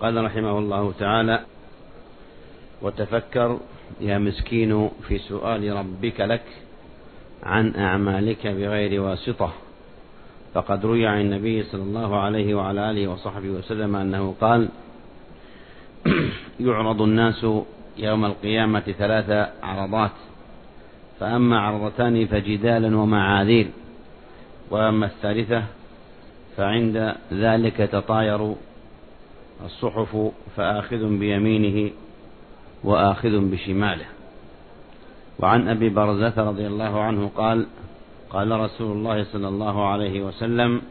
قال رحمه الله تعالى وتفكر يا مسكين في سؤال ربك لك عن أعمالك بغير واسطة. فقد روي عن النبي صلى الله عليه وعلى آله وصحبه وسلم أنه قال يعرض الناس يوم القيامة ثلاث عرضات فأما عرضتان فجدال ومعاذير وأما الثالثة فعند ذلك تطاير الصحف فآخذ بيمينه وآخذ بشماله. وعن أبي برزة رضي الله عنه قال قال رسول الله صلى الله عليه وسلم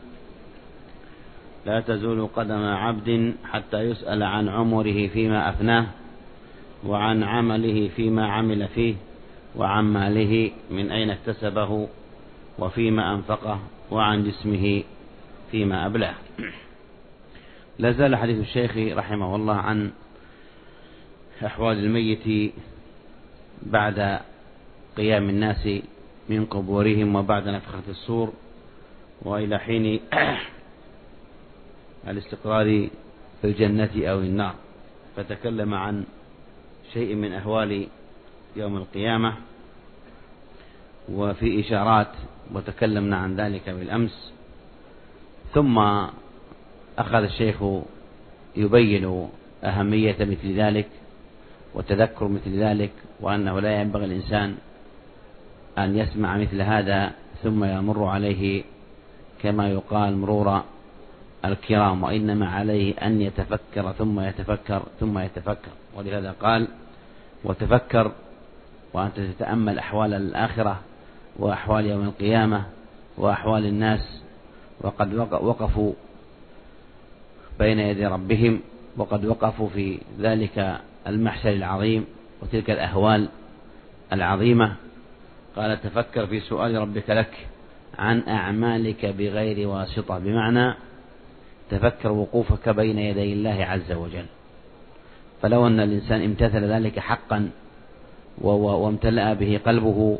لا تزول قدم عبد حتى يسأل عن عمره فيما أفناه وعن عمله فيما عمل فيه وعن ماله من أين اكتسبه وفيما أنفقه وعن جسمه فيما أبلاه. لا زال حديث الشيخ رحمه الله عن أحوال الميت بعد قيام الناس من قبورهم وبعد نفخة الصور وإلى حين الاستقرار في الجنة أو النار. فتكلم عن شيء من أهوال يوم القيامة وفي إشارات وتكلمنا عن ذلك بالأمس. ثم أخذ الشيخ يبين أهمية مثل ذلك وتذكر مثل ذلك وأنه لا ينبغي الإنسان أن يسمع مثل هذا ثم يمر عليه كما يقال مرور الكرام وإنما عليه أن يتفكر ثم يتفكر ثم يتفكر ولهذا قال وتفكر وأنت تتأمل أحوال الآخرة وأحوال يوم القيامة وأحوال الناس وقد وقفوا بين يدي ربهم وقد وقفوا في ذلك المحشر العظيم وتلك الأهوال العظيمة. قال تفكر في سؤال ربك لك عن أعمالك بغير واسطة. بمعنى تفكر وقوفك بين يدي الله عز وجل. فلو أن الإنسان امتثل ذلك حقا وامتلأ به قلبه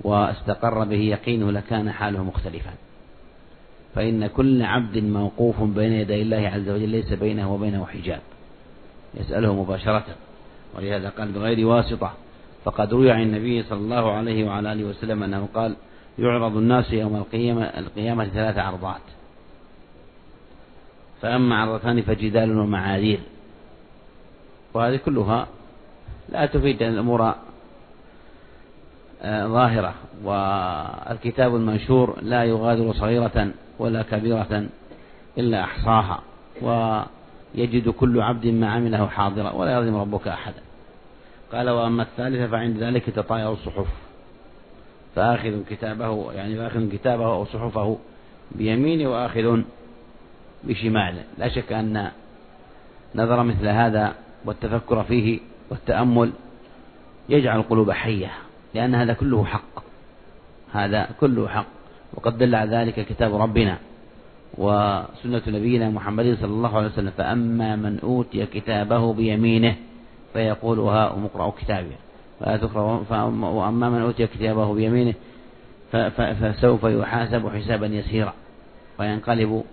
واستقر به يقينه لكان حاله مختلفا. فإن كل عبد موقوف بين يدي الله عز وجل ليس بينه وبينه حجاب. يسأله مباشرة. ولهذا قال بغير واسطة. فقد روي عن النبي صلى الله عليه وعلى آله وسلم أنه قال يعرض الناس يوم القيامة, القيامة ثلاث عرضات. فأما عرضتان فجدال ومعاذير. وهذه كلها لا تفيد الأمور آه، ظاهرة. والكتاب المنشور لا يغادر صغيرة. ولا كبيرة إلا أحصاها ويجد كل عبد ما عمله حاضرا ولا يظلم ربك أحدا. قال وأما الثالثة فعند ذلك تطاير الصحف. فآخذ كتابه يعني فآخذ كتابه أو صحفه بيمينه وآخذ بشماله. لا شك أن نظر مثل هذا والتفكر فيه والتأمل يجعل القلوب حية لأن هذا كله حق. هذا كله حق. وقد دل على ذلك كتاب ربنا وسنة نبينا محمد صلى الله عليه وسلم. فأما من أوتي كتابه بيمينه فيقول ها اقرأوا كتابي. وأما من أوتي كتابه بيمينه فسوف يحاسب حسابا يسيرا وينقلب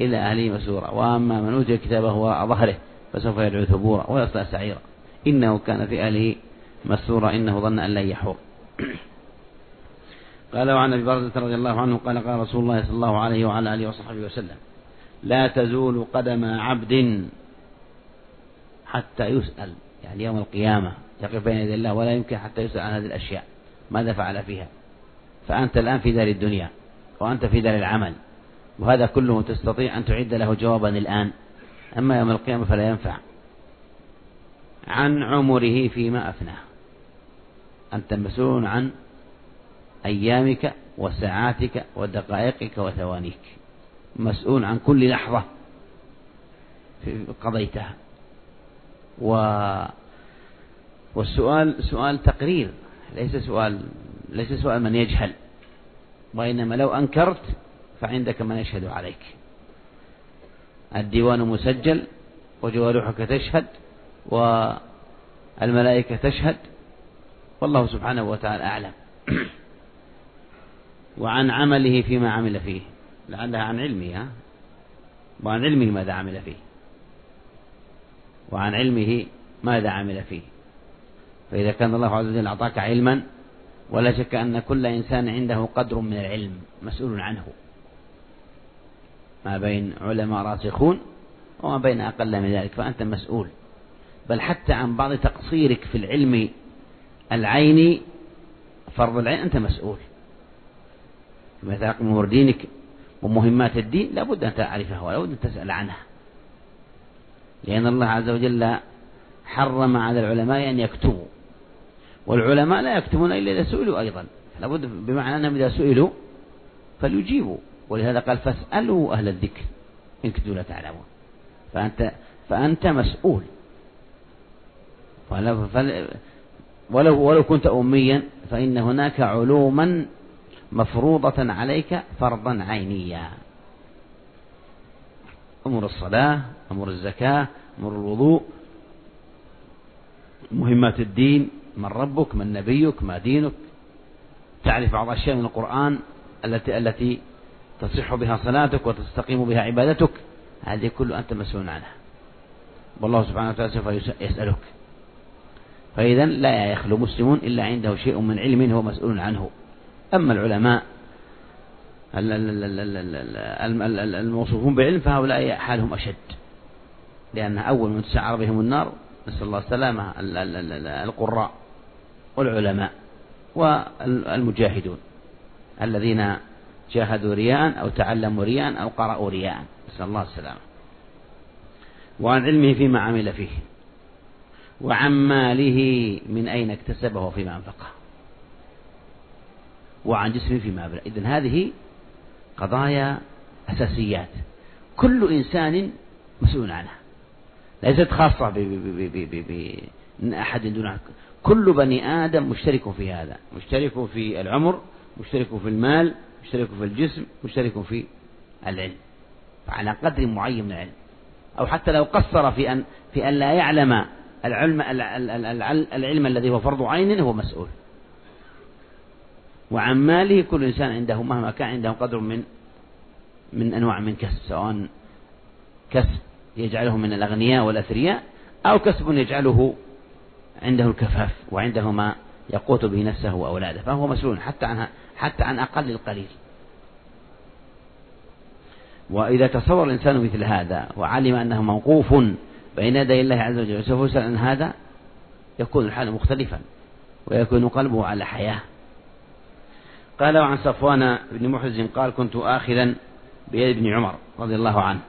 إلى أهله مسورا وأما من أوتي كتابه وراء ظهره فسوف يدعو ثبورا ويصلى سعيرا. إنه كان في أهله مسرورا. إنه ظن أن لن يحور. قال وعن أبي برزة رضي الله عنه قال قال رسول الله صلى الله عليه وعلى آله وصحبه وسلم لا تزول قدم عبد حتى يسأل يعني يوم القيامة يقف بين يدي الله ولا يمكن حتى يسأل عن هذه الأشياء ماذا فعل فيها؟ فأنت الآن في دار الدنيا وأنت في دار العمل وهذا كله تستطيع أن تعد له جوابا الآن أما يوم القيامة فلا ينفع. عن عمره فيما أفناه. أنت مسؤول عن أيامك وساعاتك ودقائقك وثوانيك. مسؤول عن كل لحظة قضيتها. و والسؤال سؤال تقرير ليس سؤال ليس سؤال من يجهل. وإنما لو أنكرت فعندك من يشهد عليك. الديوان مسجل وجوارحك تشهد والملائكة تشهد والله سبحانه وتعالى أعلم. وعن عمله فيما عمل فيه. لعلها عن علمه ها؟ وعن علمه ماذا عمل فيه. وعن علمه ماذا عمل فيه. فإذا كان الله عز وجل أعطاك علما ولا شك أن كل إنسان عنده قدر من العلم مسؤول عنه. ما بين علماء راسخون وما بين أقل من ذلك فأنت مسؤول. بل حتى عن بعض تقصيرك في العلم العيني فرض العين أنت مسؤول. يتعلق بأمور دينك ومهمات الدين لابد أن تعرفها ولابد أن تسأل عنها. لأن الله عز وجل حرم على العلماء أن يكتبوا. والعلماء لا يكتبون إلا إذا سئلوا أيضا. لابد بمعنى أنهم إذا سئلوا فليجيبوا. ولهذا قال فاسألوا أهل الذكر إن كنتم لا تعلمون. فأنت فأنت مسؤول. ولو ولو كنت أميا فإن هناك علوما مفروضة عليك فرضا عينيا. أمور الصلاة أمور الزكاة أمور الوضوء مهمات الدين من ربك من نبيك ما دينك. تعرف بعض الأشياء من القرآن التي التي تصح بها صلاتك وتستقيم بها عبادتك. هذه كل أنت مسؤول عنها. والله سبحانه وتعالى سوف يسألك. فإذا لا يخلو مسلم إلا عنده شيء من علم هو مسؤول عنه. أما العلماء الموصوفون بعلم فهؤلاء حالهم أشد لأن أول من تسعر بهم النار نسأل الله السلامة القراء والعلماء والمجاهدون الذين جاهدوا رياء أو تعلموا رياء أو قرأوا رياء نسأل الله السلامة وعن علمه فيما عمل فيه وعن ماله من أين اكتسبه وفيما أنفقه وعن جسمه فيما أبلغ إذن هذه قضايا أساسيات. كل إنسان مسؤول عنها. ليست خاصة بأحد دون كل بني آدم مشترك في هذا. مشترك في العمر مشترك في المال مشترك في الجسم مشترك في العلم. على قدر معين من العلم. أو حتى لو قصر في أن في أن لا يعلم العلم العلم الذي هو فرض عين هو مسؤول. وعن ماله كل إنسان عنده مهما كان عنده قدر من من أنواع من كسب سواء كسب يجعله من الأغنياء والأثرياء أو كسب يجعله عنده الكفاف وعنده ما يقوت به نفسه وأولاده فهو مسؤول حتى عن حتى عن أقل القليل. وإذا تصور الإنسان مثل هذا وعلم أنه موقوف بين يدي الله عز وجل وسوف يسأل عن هذا يكون الحال مختلفا ويكون قلبه على حياة. قال عن صفوان بن محرز قال كنت آخذا بيد ابن عمر رضي الله عنه.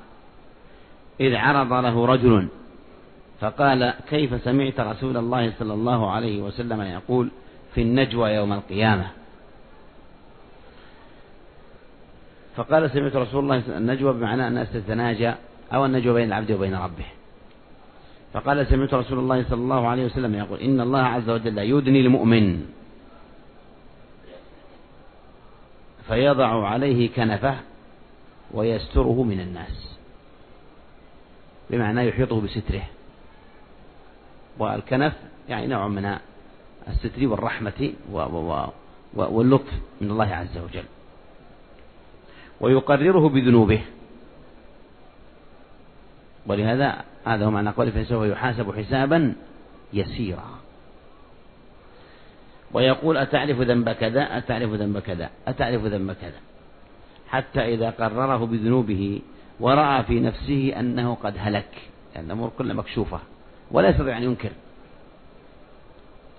إذ عرض له رجل فقال كيف سمعت رسول الله صلى الله عليه وسلم يقول في النجوى يوم القيامة؟ فقال سمعت رسول الله النجوى بمعنى أن تتناجى أو النجوى بين العبد وبين ربه. فقال سمعت رسول الله صلى الله عليه وسلم يقول إن الله عز وجل يدني المؤمن. فيضع عليه كنفه ويستره من الناس بمعنى يحيطه بستره. والكنف يعني نوع من الستر والرحمة واللطف من الله عز وجل. ويقرره بذنوبه. ولهذا هذا هو معنى قوله فسوف يحاسب حسابا يسيرا ويقول أتعرف ذنب كذا؟ أتعرف ذنب كذا. أتعرف ذنب كذا. حتى إذا قرره بذنوبه ورأى في نفسه أنه قد هلك. لأن الأمور كلها مكشوفة. ولا يستطيع أن ينكر.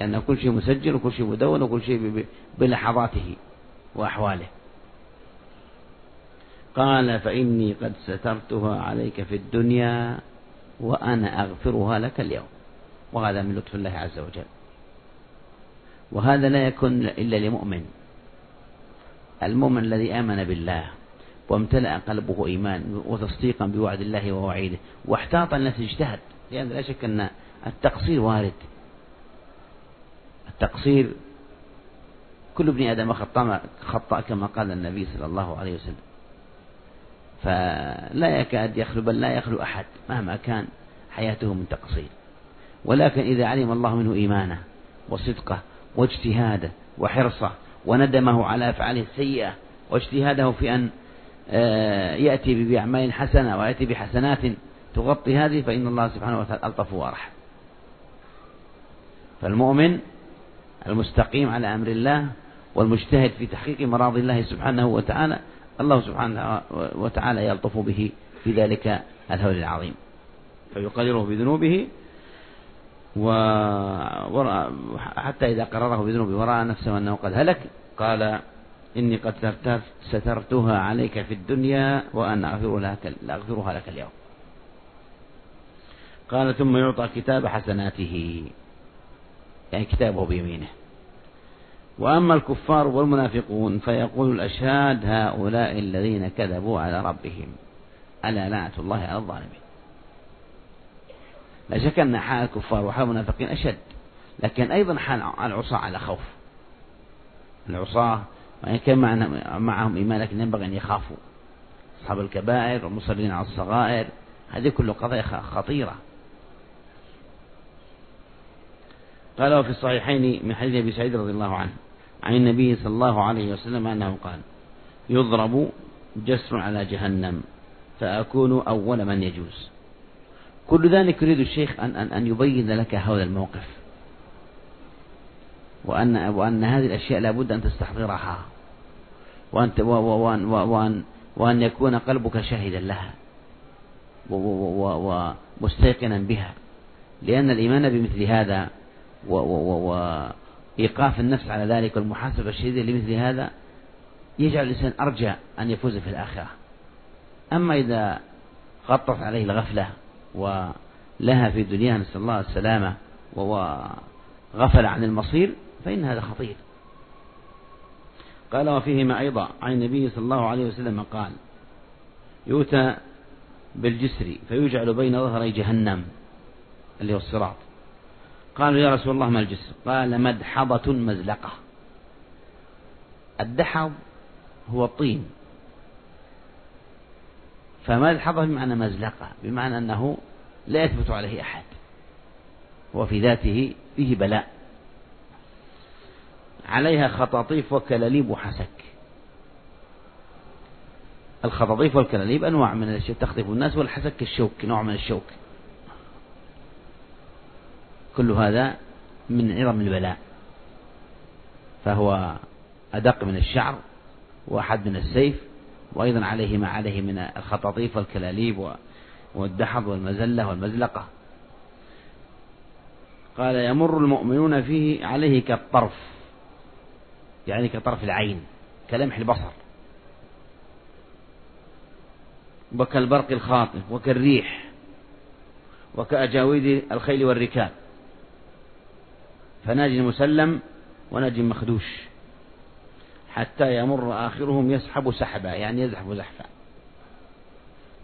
لأن كل شيء مسجل وكل شيء مدون وكل شيء بلحظاته وأحواله. قال فإني قد سترتها عليك في الدنيا وأنا أغفرها لك اليوم. وهذا من لطف الله عز وجل. وهذا لا يكون إلا لمؤمن. المؤمن الذي آمن بالله وامتلأ قلبه إيمان وتصديقا بوعد الله ووعيده واحتاط التي اجتهد لأن لا شك أن التقصير وارد. التقصير كل ابن آدم خطأ كما قال النبي صلى الله عليه وسلم. فلا يكاد يخلو بل لا يخلو أحد مهما كان حياته من تقصير. ولكن إذا علم الله منه إيمانه وصدقه واجتهاده وحرصه وندمه على أفعاله السيئة واجتهاده في أن آه، يأتي بأعمال حسنة ويأتي بحسنات تغطي هذه فإن الله سبحانه وتعالى ألطف وأرحم. فالمؤمن المستقيم على أمر الله والمجتهد في تحقيق مراضي الله سبحانه وتعالى الله سبحانه وتعالى يلطف به في ذلك الهول العظيم. فيقرره بذنوبه وحتى إذا قرره بذنوبه ورأى نفسه أنه قد هلك قال إني قد سترتها عليك في الدنيا وأنا أغفرها لك اليوم. قال ثم يعطى كتاب حسناته يعني كتابه بيمينه. وأما الكفار والمنافقون فيقول الأشهاد هؤلاء الذين كذبوا على ربهم ألا لعنة الله على الظالمين. لا شك أن حال الكفار وحال المنافقين أشد لكن أيضا حال العصاة على خوف. العصاة وإن كان معهم إيمان لكن ينبغي أن يخافوا. أصحاب الكبائر والمصلين على الصغائر هذه كل قضايا خطيرة. قال وفي الصحيحين من حديث أبي سعيد رضي الله عنه عن النبي صلى الله عليه وسلم أنه قال يضرب جسر على جهنم فأكون أول من يجوز. كل ذلك يريد الشيخ أن, أن, أن يبين لك هذا الموقف. وأن, وأن هذه الأشياء لابد أن تستحضرها. وأن, وأن, وأن, وأن يكون قلبك شاهدا لها. ومستيقنا بها. لأن الإيمان بمثل هذا وإيقاف النفس على ذلك والمحاسبة الشديدة لمثل هذا يجعل الإنسان أرجى أن يفوز في الآخرة. أما إذا غطت عليه الغفلة ولها في دنياه نسأل الله السلامة وغفل عن المصير فإن هذا خطير. قال وفيهما أيضا عن النبي صلى الله عليه وسلم قال يؤتى بالجسر فيجعل بين ظهري جهنم اللي هو الصراط. قالوا يا رسول الله ما الجسر؟ قال مدحضة مزلقة. الدحض هو الطين. فمدحضة بمعنى مزلقة بمعنى أنه لا يثبت عليه أحد. وفي ذاته فيه بلاء. عليها خطاطيف وكلاليب وحسك. الخطاطيف والكلاليب أنواع من الأشياء تخطف الناس والحسك الشوك نوع من الشوك. كل هذا من عظم البلاء. فهو أدق من الشعر وأحد من السيف وأيضا عليه ما عليه من الخطاطيف والكلاليب والدحض والمزلة والمزلقة. قال يمر المؤمنون فيه عليه كالطرف يعني كطرف العين كلمح البصر وكالبرق الخاطف وكالريح وكأجاويد الخيل والركاب. فناجي مسلم وناجي مخدوش. حتى يمر آخرهم يسحب سحبا يعني يزحف زحفا.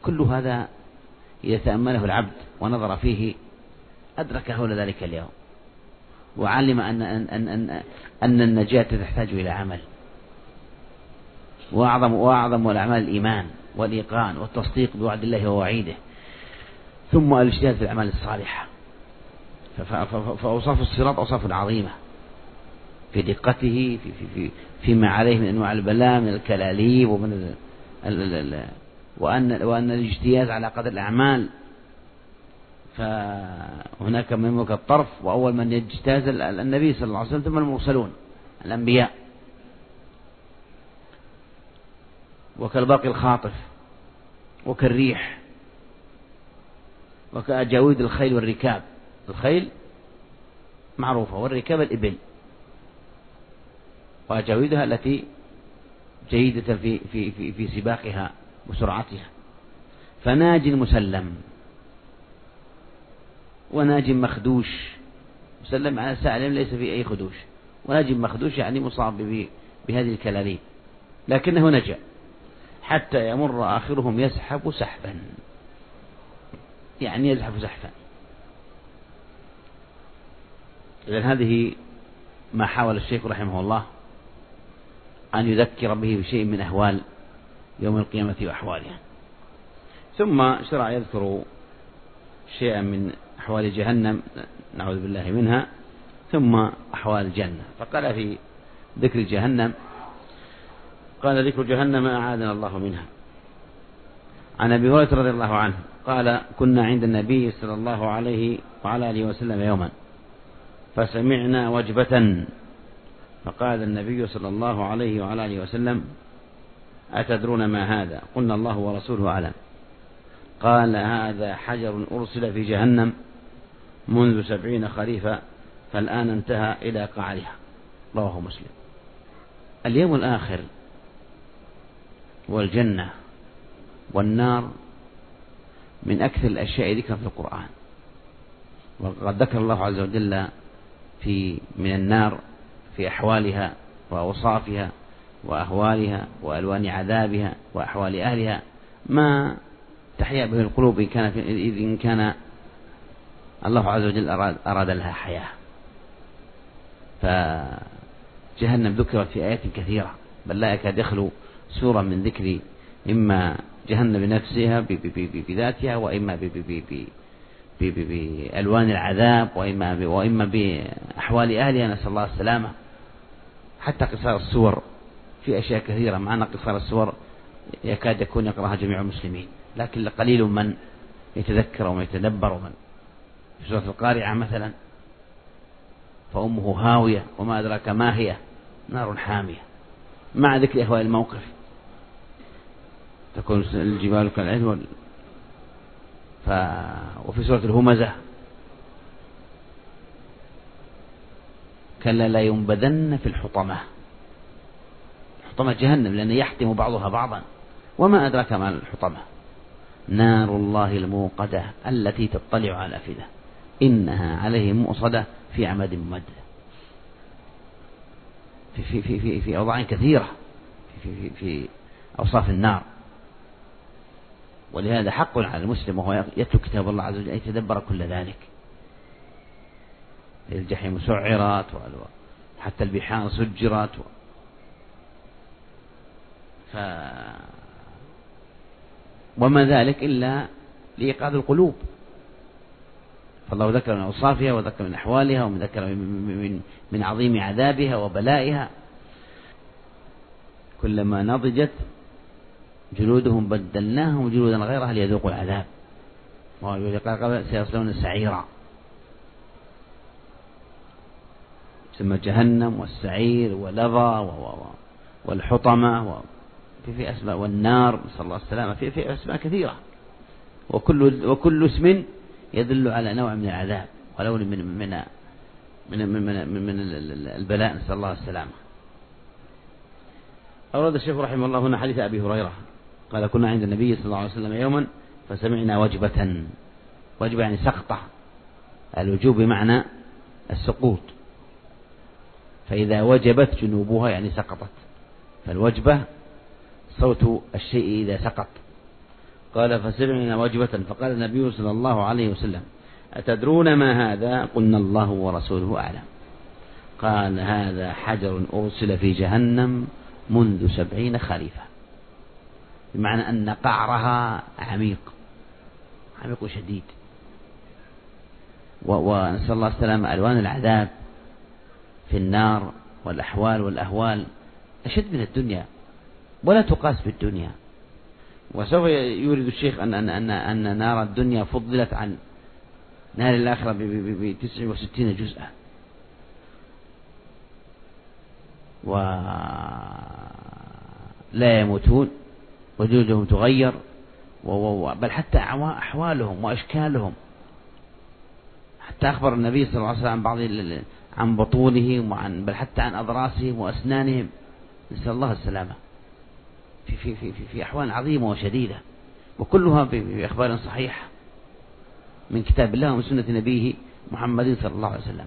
كل هذا إذا تأمله العبد ونظر فيه أدرك هول ذلك اليوم. وعلم أن, أن, أن, أن, أن النجاة تحتاج إلى عمل. وأعظم وأعظم الأعمال الإيمان والإيقان والتصديق بوعد الله ووعيده. ثم الإجتهاد في الأعمال الصالحة. فأوصاف الصراط أوصاف عظيمة. في دقته في في في فيما عليه من أنواع البلاء من الكلاليب ومن وأن وأن الاجتياز على قدر الأعمال. فهناك من يملك الطرف وأول من يجتاز النبي صلى الله عليه وسلم ثم المرسلون الأنبياء. وكالبرق الخاطف وكالريح وكأجاويد الخيل والركاب. الخيل معروفة والركاب الإبل. وأجاويدها التي جيدة في, في, في, في سباقها وسرعتها. فناج مسلم. وناج مخدوش. مسلم على سالم ليس في أي خدوش. وناج مخدوش يعني مصاب بهذه الكلاليب. لكنه نجا. حتى يمر آخرهم يسحب سحبا. يعني يزحف زحفا إذن هذه ما حاول الشيخ رحمه الله أن يذكر به بشيء من أهوال يوم القيامة وأحوالها ثم شرع يذكر شيئا من أحوال جهنم نعوذ بالله منها ثم أحوال الجنة. فقال في ذكر جهنم قال ذكر جهنم أعاذنا الله منها. عن أبي هريرة رضي الله عنه قال كنا عند النبي صلى الله عليه وعلى آله وسلم يوما فسمعنا وجبة فقال النبي صلى الله عليه وعلى آله وسلم أتدرون ما هذا؟ قلنا الله ورسوله أعلم. قال هذا حجر أرسل في جهنم منذ سبعين خريفا فالآن انتهى إلى قعرها. رواه مسلم. اليوم الآخر والجنة والنار من أكثر الأشياء ذكرا في القرآن. وقد ذكر الله عز وجل في من النار في أحوالها وأوصافها وأهوالها وألوان عذابها وأحوال أهلها ما تحيا به القلوب إن كان إن كان الله عز وجل أراد, أراد لها حياة. فجهنم ذكرت في آيات كثيرة بل لا يكاد يخلو سورة من ذكر إما جهنم بنفسها بذاتها وإما بألوان العذاب وإما وإما بأحوال أهلها. نسأل الله السلامة. حتى قصار السور في أشياء كثيرة مع أن قصار السور يكاد يكون يقرأها جميع المسلمين لكن قليل من يتذكر ومن يتدبر ومن. في سورة القارعة مثلا فأمه هاوية وما أدراك ما هي؟ نار حامية. مع ذكر أهوال الموقف. تكون الجبال كالعهن ف... وفي سورة الهمزة كلا لا ينبذن في الحطمة. حطمة جهنم لأن يحتم بعضها بعضا. وما أدراك ما الحطمة. نار الله الموقدة التي تطلع على الأفئدة إنها عليهم مؤصدة في عمد ممدد في في في في, في أوضاع كثيرة. في في في أوصاف النار. ولهذا حق على المسلم وهو يتلو كتاب الله عز وجل أن يتدبر كل ذلك. الجحيم سعرت حتى البحار سجرت ف وما ذلك إلا لإيقاظ القلوب. فالله ذكر من أوصافها وذكر من أحوالها ومن ذكر من, من عظيم عذابها وبلائها. كلما نضجت جلودهم بدلناهم جلودا غيرها ليذوقوا العذاب. قال سيصلون سعيرا. ثم جهنم والسعير ولظى والحطمة في في أسماء والنار نسأل الله السلامة. في في أسماء كثيرة. وكل وكل اسم يدل على نوع من العذاب ولو من من من من, من, من, من البلاء نسأل الله السلامة. أورد الشيخ رحمه الله هنا حديث أبي هريرة. قال كنا عند النبي صلى الله عليه وسلم يوما فسمعنا وجبة. وجبة يعني سقطة. الوجوب بمعنى السقوط. فإذا وجبت جنوبها يعني سقطت. فالوجبة صوت الشيء إذا سقط. قال فسمعنا وجبة. فقال النبي صلى الله عليه وسلم أتدرون ما هذا؟ قلنا الله ورسوله أعلم. قال هذا حجر أرسل في جهنم منذ سبعين خريفا بمعنى أن قعرها عميق عميق شديد. ونسأل الله السلامة ألوان العذاب. في النار والأحوال والأهوال أشد من الدنيا ولا تقاس بالدنيا. وسوف يورد الشيخ أن أن أن أن نار الدنيا فضلت عن نار الآخرة ب 69 جزءا. ولا يموتون وجودهم تغير بل حتى أحوالهم وأشكالهم حتى أخبر النبي صلى الله عليه وسلم عن بعض عن بطونهم وعن بل حتى عن أضراسهم وأسنانهم. نسأل الله السلامة. في في في في, في أحوال عظيمة وشديدة. وكلها بأخبار صحيحة. من كتاب الله ومن سنة نبيه محمد صلى الله عليه وسلم.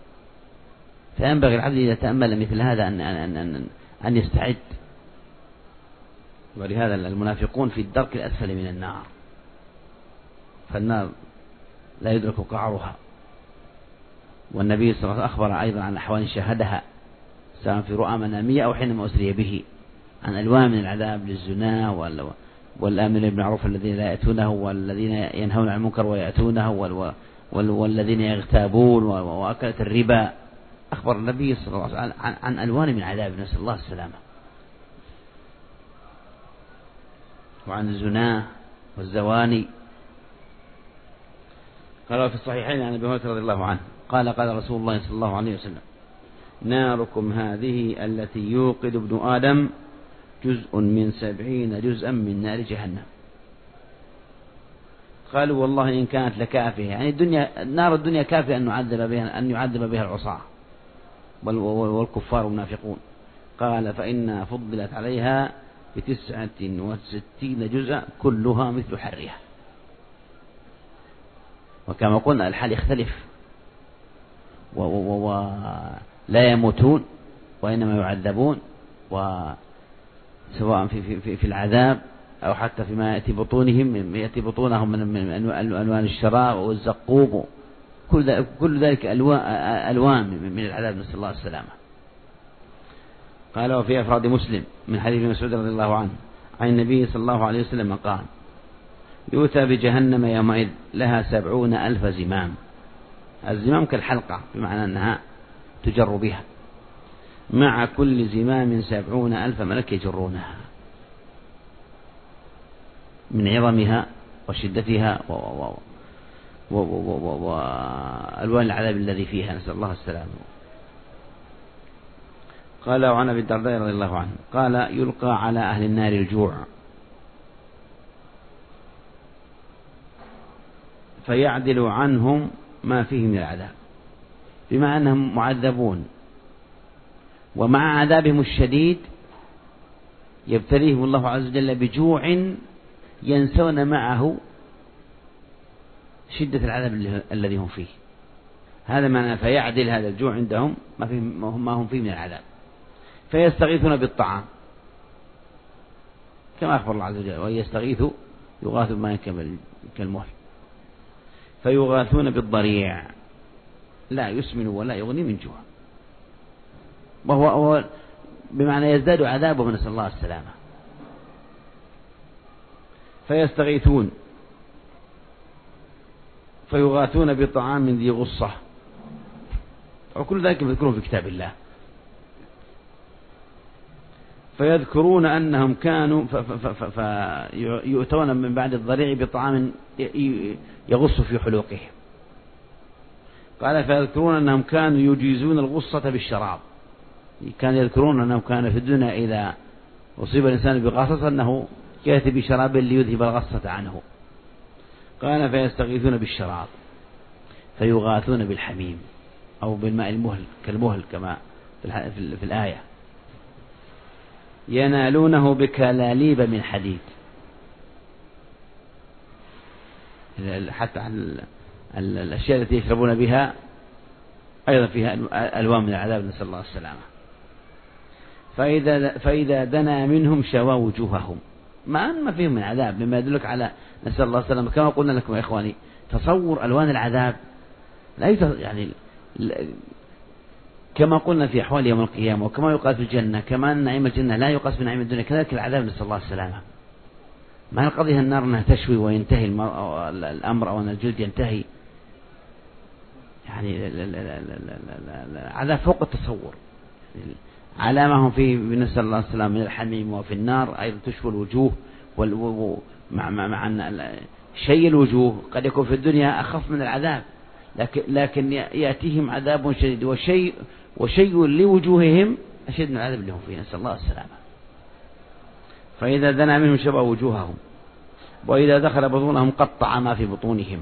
فينبغي العبد إذا تأمل مثل هذا أن أن أن أن يستعد. ولهذا المنافقون في الدرك الأسفل من النار. فالنار لا يدرك قعرها. والنبي صلى الله عليه وسلم أخبر أيضا عن أحوال شاهدها سواء في رؤى منامية أو حينما أسري به عن ألوان من العذاب للزنا والآمن بالمعروف الذين لا يأتونه والذين ينهون عن المنكر ويأتونه والذين يغتابون وأكلة الربا. أخبر النبي صلى الله عليه وسلم عن, ألوان من عذاب نسأل الله السلامة. وعن الزنا والزواني. قال في الصحيحين عن أبي هريرة رضي الله عنه قال قال رسول الله صلى الله عليه وسلم ناركم هذه التي يوقد ابن آدم جزء من سبعين جزءا من نار جهنم. قالوا والله إن كانت لكافية يعني الدنيا نار الدنيا كافية أن نعذب بها أن يعذب بها العصاة والكفار والمنافقون قال فإنها فضلت عليها بتسعة وستين جزءا كلها مثل حرها. وكما قلنا الحال يختلف. ولا يموتون وإنما يعذبون وسواء في, في, في العذاب أو حتى فيما يأتي بطونهم يأتي بطونهم من ألوان الشراب والزقوم كل كل ذلك ألوان من العذاب نسأل الله السلامة. قال وفي أفراد مسلم من حديث مسعود رضي الله عنه عن النبي صلى الله عليه وسلم قال يؤتى بجهنم يومئذ لها سبعون ألف زمام. الزمام كالحلقة بمعنى أنها تجر بها. مع كل زمام سبعون ألف ملك يجرونها. من عظمها وشدتها وألوان العذاب الذي فيها. نسأل الله السلامة قال وعن أبي الدرداء رضي الله عنه قال يلقى على أهل النار الجوع. فيعدل عنهم ما فيه من العذاب. بما أنهم معذبون. ومع عذابهم الشديد يبتليهم الله عز وجل بجوع ينسون معه شدة العذاب الذي هم فيه. هذا معنى فيعدل هذا الجوع عندهم ما, فيه ما هم فيه من العذاب. فيستغيثون بالطعام. كما أخبر الله عز وجل وإن يستغيثوا يغاثوا بماء كالمهل. فيغاثون بالضريع. لا يسمن ولا يغني من جوع. وهو هو بمعنى يزداد عذابه نسأل الله السلامة. فيستغيثون. فيغاثون بطعام ذي غصة. وكل ذلك مذكور في كتاب الله. فيذكرون أنهم كانوا فيؤتون من بعد الضريع بطعام يغص في حلوقهم. قال فيذكرون أنهم كانوا يجيزون الغصة بالشراب. كانوا يذكرون أنهم كانوا في الدنيا إذا أصيب الإنسان بغصص أنه يأتي بشراب ليذهب الغصة عنه. قال فيستغيثون بالشراب فيغاثون بالحميم أو بالماء المهل كالمهل كما في الآية. ينالونه بكلاليب من حديد. حتى الأشياء التي يشربون بها أيضا فيها ألوان من العذاب نسأل الله السلامة. فإذا, فإذا دنا منهم شوى وجوههم. ما ما فيهم من عذاب مما يدلك على نسأل الله السلامة. كما قلنا لكم يا إخواني تصور ألوان العذاب لا يعني كما قلنا في أحوال يوم القيامة وكما يقال في الجنة كما أن نعيم الجنة لا يقاس بنعيم الدنيا كذلك العذاب نسأل الله السلامة. ما القضية النار أنها تشوي وينتهي الأمر أو أن الجلد ينتهي يعني العذاب فوق التصور. على ما هم فيه نسأل الله السلامة من الحميم وفي النار أيضا تشوي الوجوه مع مع أن شيء الوجوه قد يكون في الدنيا أخف من العذاب لكن لكن يأتيهم عذاب شديد وشيء وشيء لوجوههم أشد من العذاب اللي هم فيه نسأل الله السلامة. فإذا دنا منهم شبع وجوههم وإذا دخل بطونهم قطع ما في بطونهم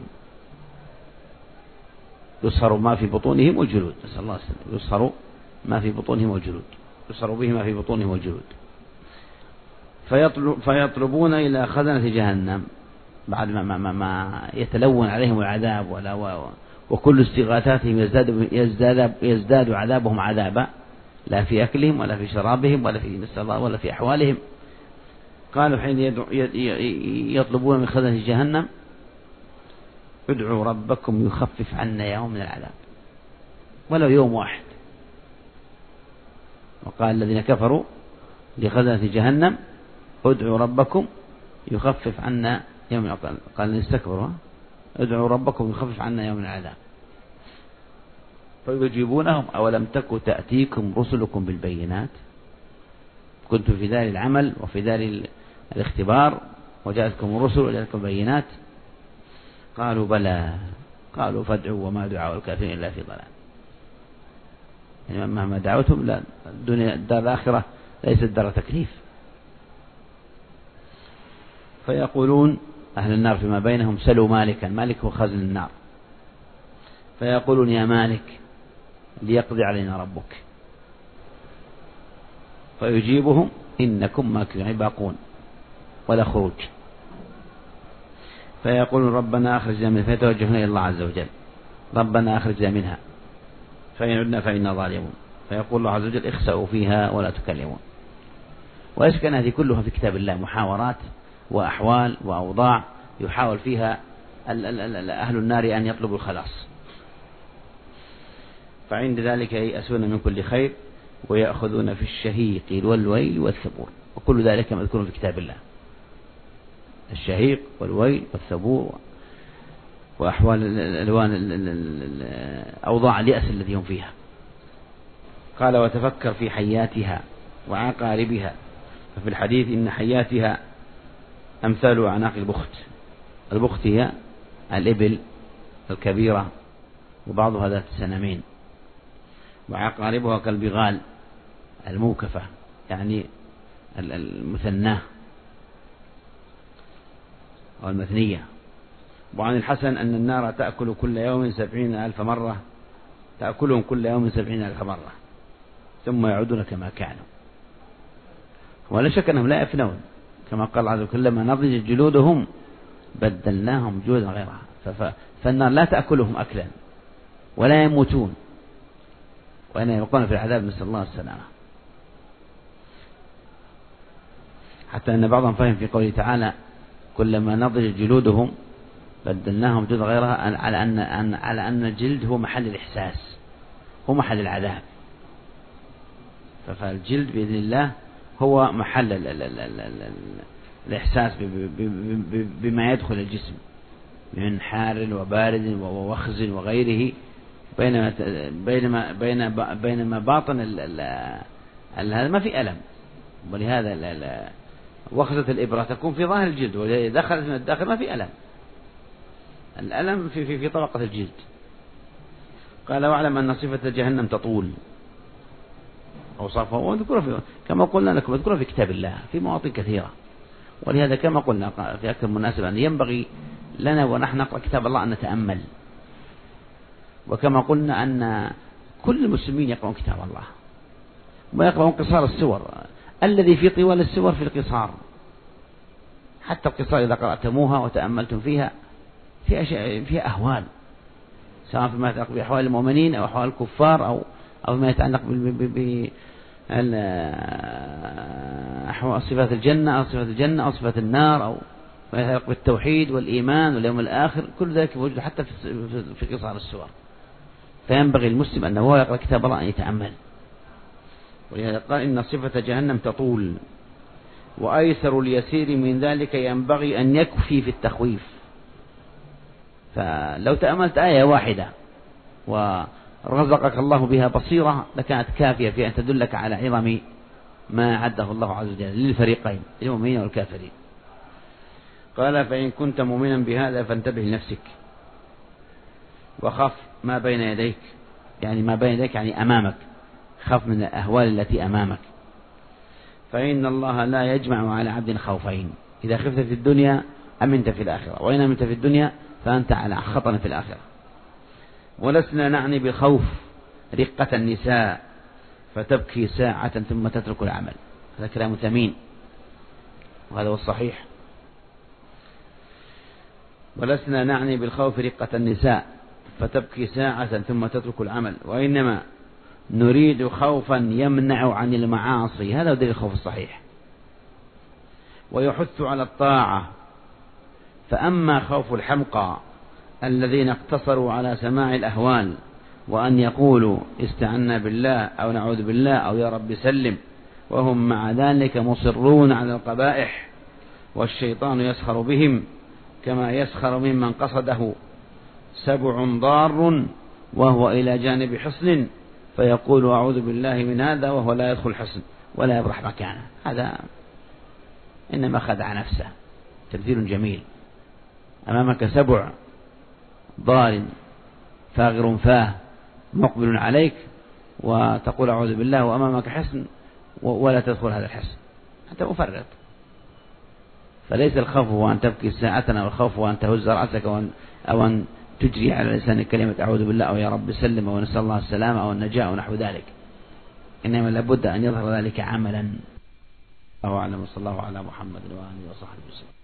يصهر ما في بطونهم والجلود. نسأل الله السلامة. يصهر ما في بطونهم والجلود. يصهر به ما في بطونهم والجلود. فيطلب فيطلبون إلى خزنة جهنم بعد ما, ما, ما, ما يتلون عليهم العذاب ولا وكل استغاثاتهم يزداد, يزداد, يزداد عذابهم عذابا لا في أكلهم ولا في شرابهم ولا في ولا في أحوالهم. قالوا حين يطلبون من خزنة جهنم ادعوا ربكم يخفف عنا يوم من العذاب ولو يوم واحد. وقال الذين كفروا لخزنة جهنم ادعوا ربكم يخفف عنا يوم قال استكبروا ادعوا ربكم يخفف عنا يوم العذاب. فيجيبونهم أولم تك تأتيكم رسلكم بالبينات؟ كنتم في دار العمل وفي دار الاختبار وجاءتكم الرسل وجاءتكم البينات. قالوا بلى. قالوا فادعوا وما دعاء الكافرين إلا في ضلال. يعني مهما دعوتهم لا الدنيا الدار الآخرة ليست دار تكليف. فيقولون أهل النار فيما بينهم سلوا مالكا مالك هو خزن النار. فيقولون يا مالك ليقضي علينا ربك. فيجيبهم إنكم ماكثون باقون ولا خروج. فيقول ربنا أخرجنا منها فيتوجهون إلى الله عز وجل. ربنا أخرجنا منها. فإن عدنا فإنا ظالمون. فيقول الله عز وجل اخسأوا فيها ولا تكلمون. ويسكن هذه كلها في كتاب الله محاورات وأحوال وأوضاع يحاول فيها أهل النار أن يطلبوا الخلاص. فعند ذلك ييأسون من كل خير ويأخذون في الشهيق والويل والثبور. وكل ذلك مذكور في كتاب الله. الشهيق والويل والثبور وأحوال الألوان أوضاع اليأس الذي هم فيها. قال وتفكر في حياتها وعقاربها ففي الحديث إن حياتها أمثال أعناق البخت. البخت هي الإبل الكبيرة وبعضها ذات السنمين وعقاربها كالبغال الموكفة يعني المثناة أو المثنية. وعن الحسن أن النار تأكل كل يوم سبعين ألف مرة تأكلهم كل يوم سبعين ألف مرة ثم يعودون كما كانوا. ولا شك أنهم لا يفنون. كما قال عز وجل كلما نضجت جلودهم بدلناهم جلودا غيرها. فالنار لا تأكلهم أكلا ولا يموتون. وأن يبقون في العذاب نسأل الله السلامة. حتى أن بعضهم فهم في قوله تعالى كلما نضجت جلودهم بدلناهم جلود غيرها على أن على أن الجلد هو محل الإحساس هو محل العذاب. فالجلد بإذن الله هو محل ال ال ال ال ال الإحساس بما يدخل الجسم من حار وبارد ووخز وغيره بينما بينما بين بينما باطن هذا ما في ألم. ولهذا وخزة الإبرة تكون في ظاهر الجلد وإذا دخلت من الداخل ما في ألم. الألم في في في طبقة الجلد. قال واعلم أن صفة جهنم تطول. أوصافها وذكرها في كما قلنا لكم اذكرها في كتاب الله في مواطن كثيرة. ولهذا كما قلنا في أكثر مناسبة أن ينبغي لنا ونحن نقرأ كتاب الله أن نتأمل. وكما قلنا أن كل المسلمين يقرؤون كتاب الله. ويقرؤون قصار السور. الذي في طوال السور في القصار. حتى القصار إذا قرأتموها وتأملتم فيها في أشياء فيها أهوال سواء فيما يتعلق بأحوال المؤمنين أو أحوال الكفار أو أو ما يتعلق صفات الجنة أو صفات الجنة أو صفات النار أو ما يتعلق بالتوحيد والإيمان واليوم الآخر كل ذلك موجود حتى في قصار السور. فينبغي المسلم أنه هو يقرأ كتاب الله أن يتأمل. ولهذا قال إن صفة جهنم تطول. وأيسر اليسير من ذلك ينبغي أن يكفي في التخويف. فلو تأملت آية واحدة ورزقك الله بها بصيرة لكانت كافية في أن تدلك على عظم ما أعده الله عز وجل للفريقين المؤمنين والكافرين. قال فإن كنت مؤمنا بهذا فانتبه لنفسك وخف ما بين يديك. يعني ما بين يديك يعني أمامك. خف من الأهوال التي أمامك. فإن الله لا يجمع على عبد خوفين. إذا خفت في الدنيا أمنت في الآخرة وإن أمنت في الدنيا فأنت على خطر في الآخرة. ولسنا نعني بالخوف رقة النساء فتبكي ساعة ثم تترك العمل. هذا كلام ثمين وهذا هو الصحيح. ولسنا نعني بالخوف رقة النساء فتبكي ساعة ثم تترك العمل. وإنما نريد خوفا يمنع عن المعاصي. هذا هو دليل الخوف الصحيح. ويحث على الطاعة. فأما خوف الحمقى الذين اقتصروا على سماع الأهوال وأن يقولوا استعنا بالله أو نعوذ بالله أو يا رب سلم وهم مع ذلك مصرون على القبائح والشيطان يسخر بهم كما يسخر ممن قصده سبع ضار وهو إلى جانب حصن فيقول أعوذ بالله من هذا وهو لا يدخل حصن ولا يبرح مكانه. هذا إنما خدع نفسه. تمثيل جميل. أمامك سبع ضال فاغر فاه مقبل عليك وتقول أعوذ بالله وأمامك حسن ولا تدخل هذا الحسن. أنت مفرط. فليس الخوف هو أن تبكي ساعة أو الخوف هو أن تهز رأسك أو أن تجري على لسان كلمة أعوذ بالله أو يا رب سلم أو نسأل الله السلامة أو النجاة أو نحو ذلك. إنما لابد أن يظهر ذلك عملا. أو أعلم صلى الله على محمد وآله وصحبه وسلم.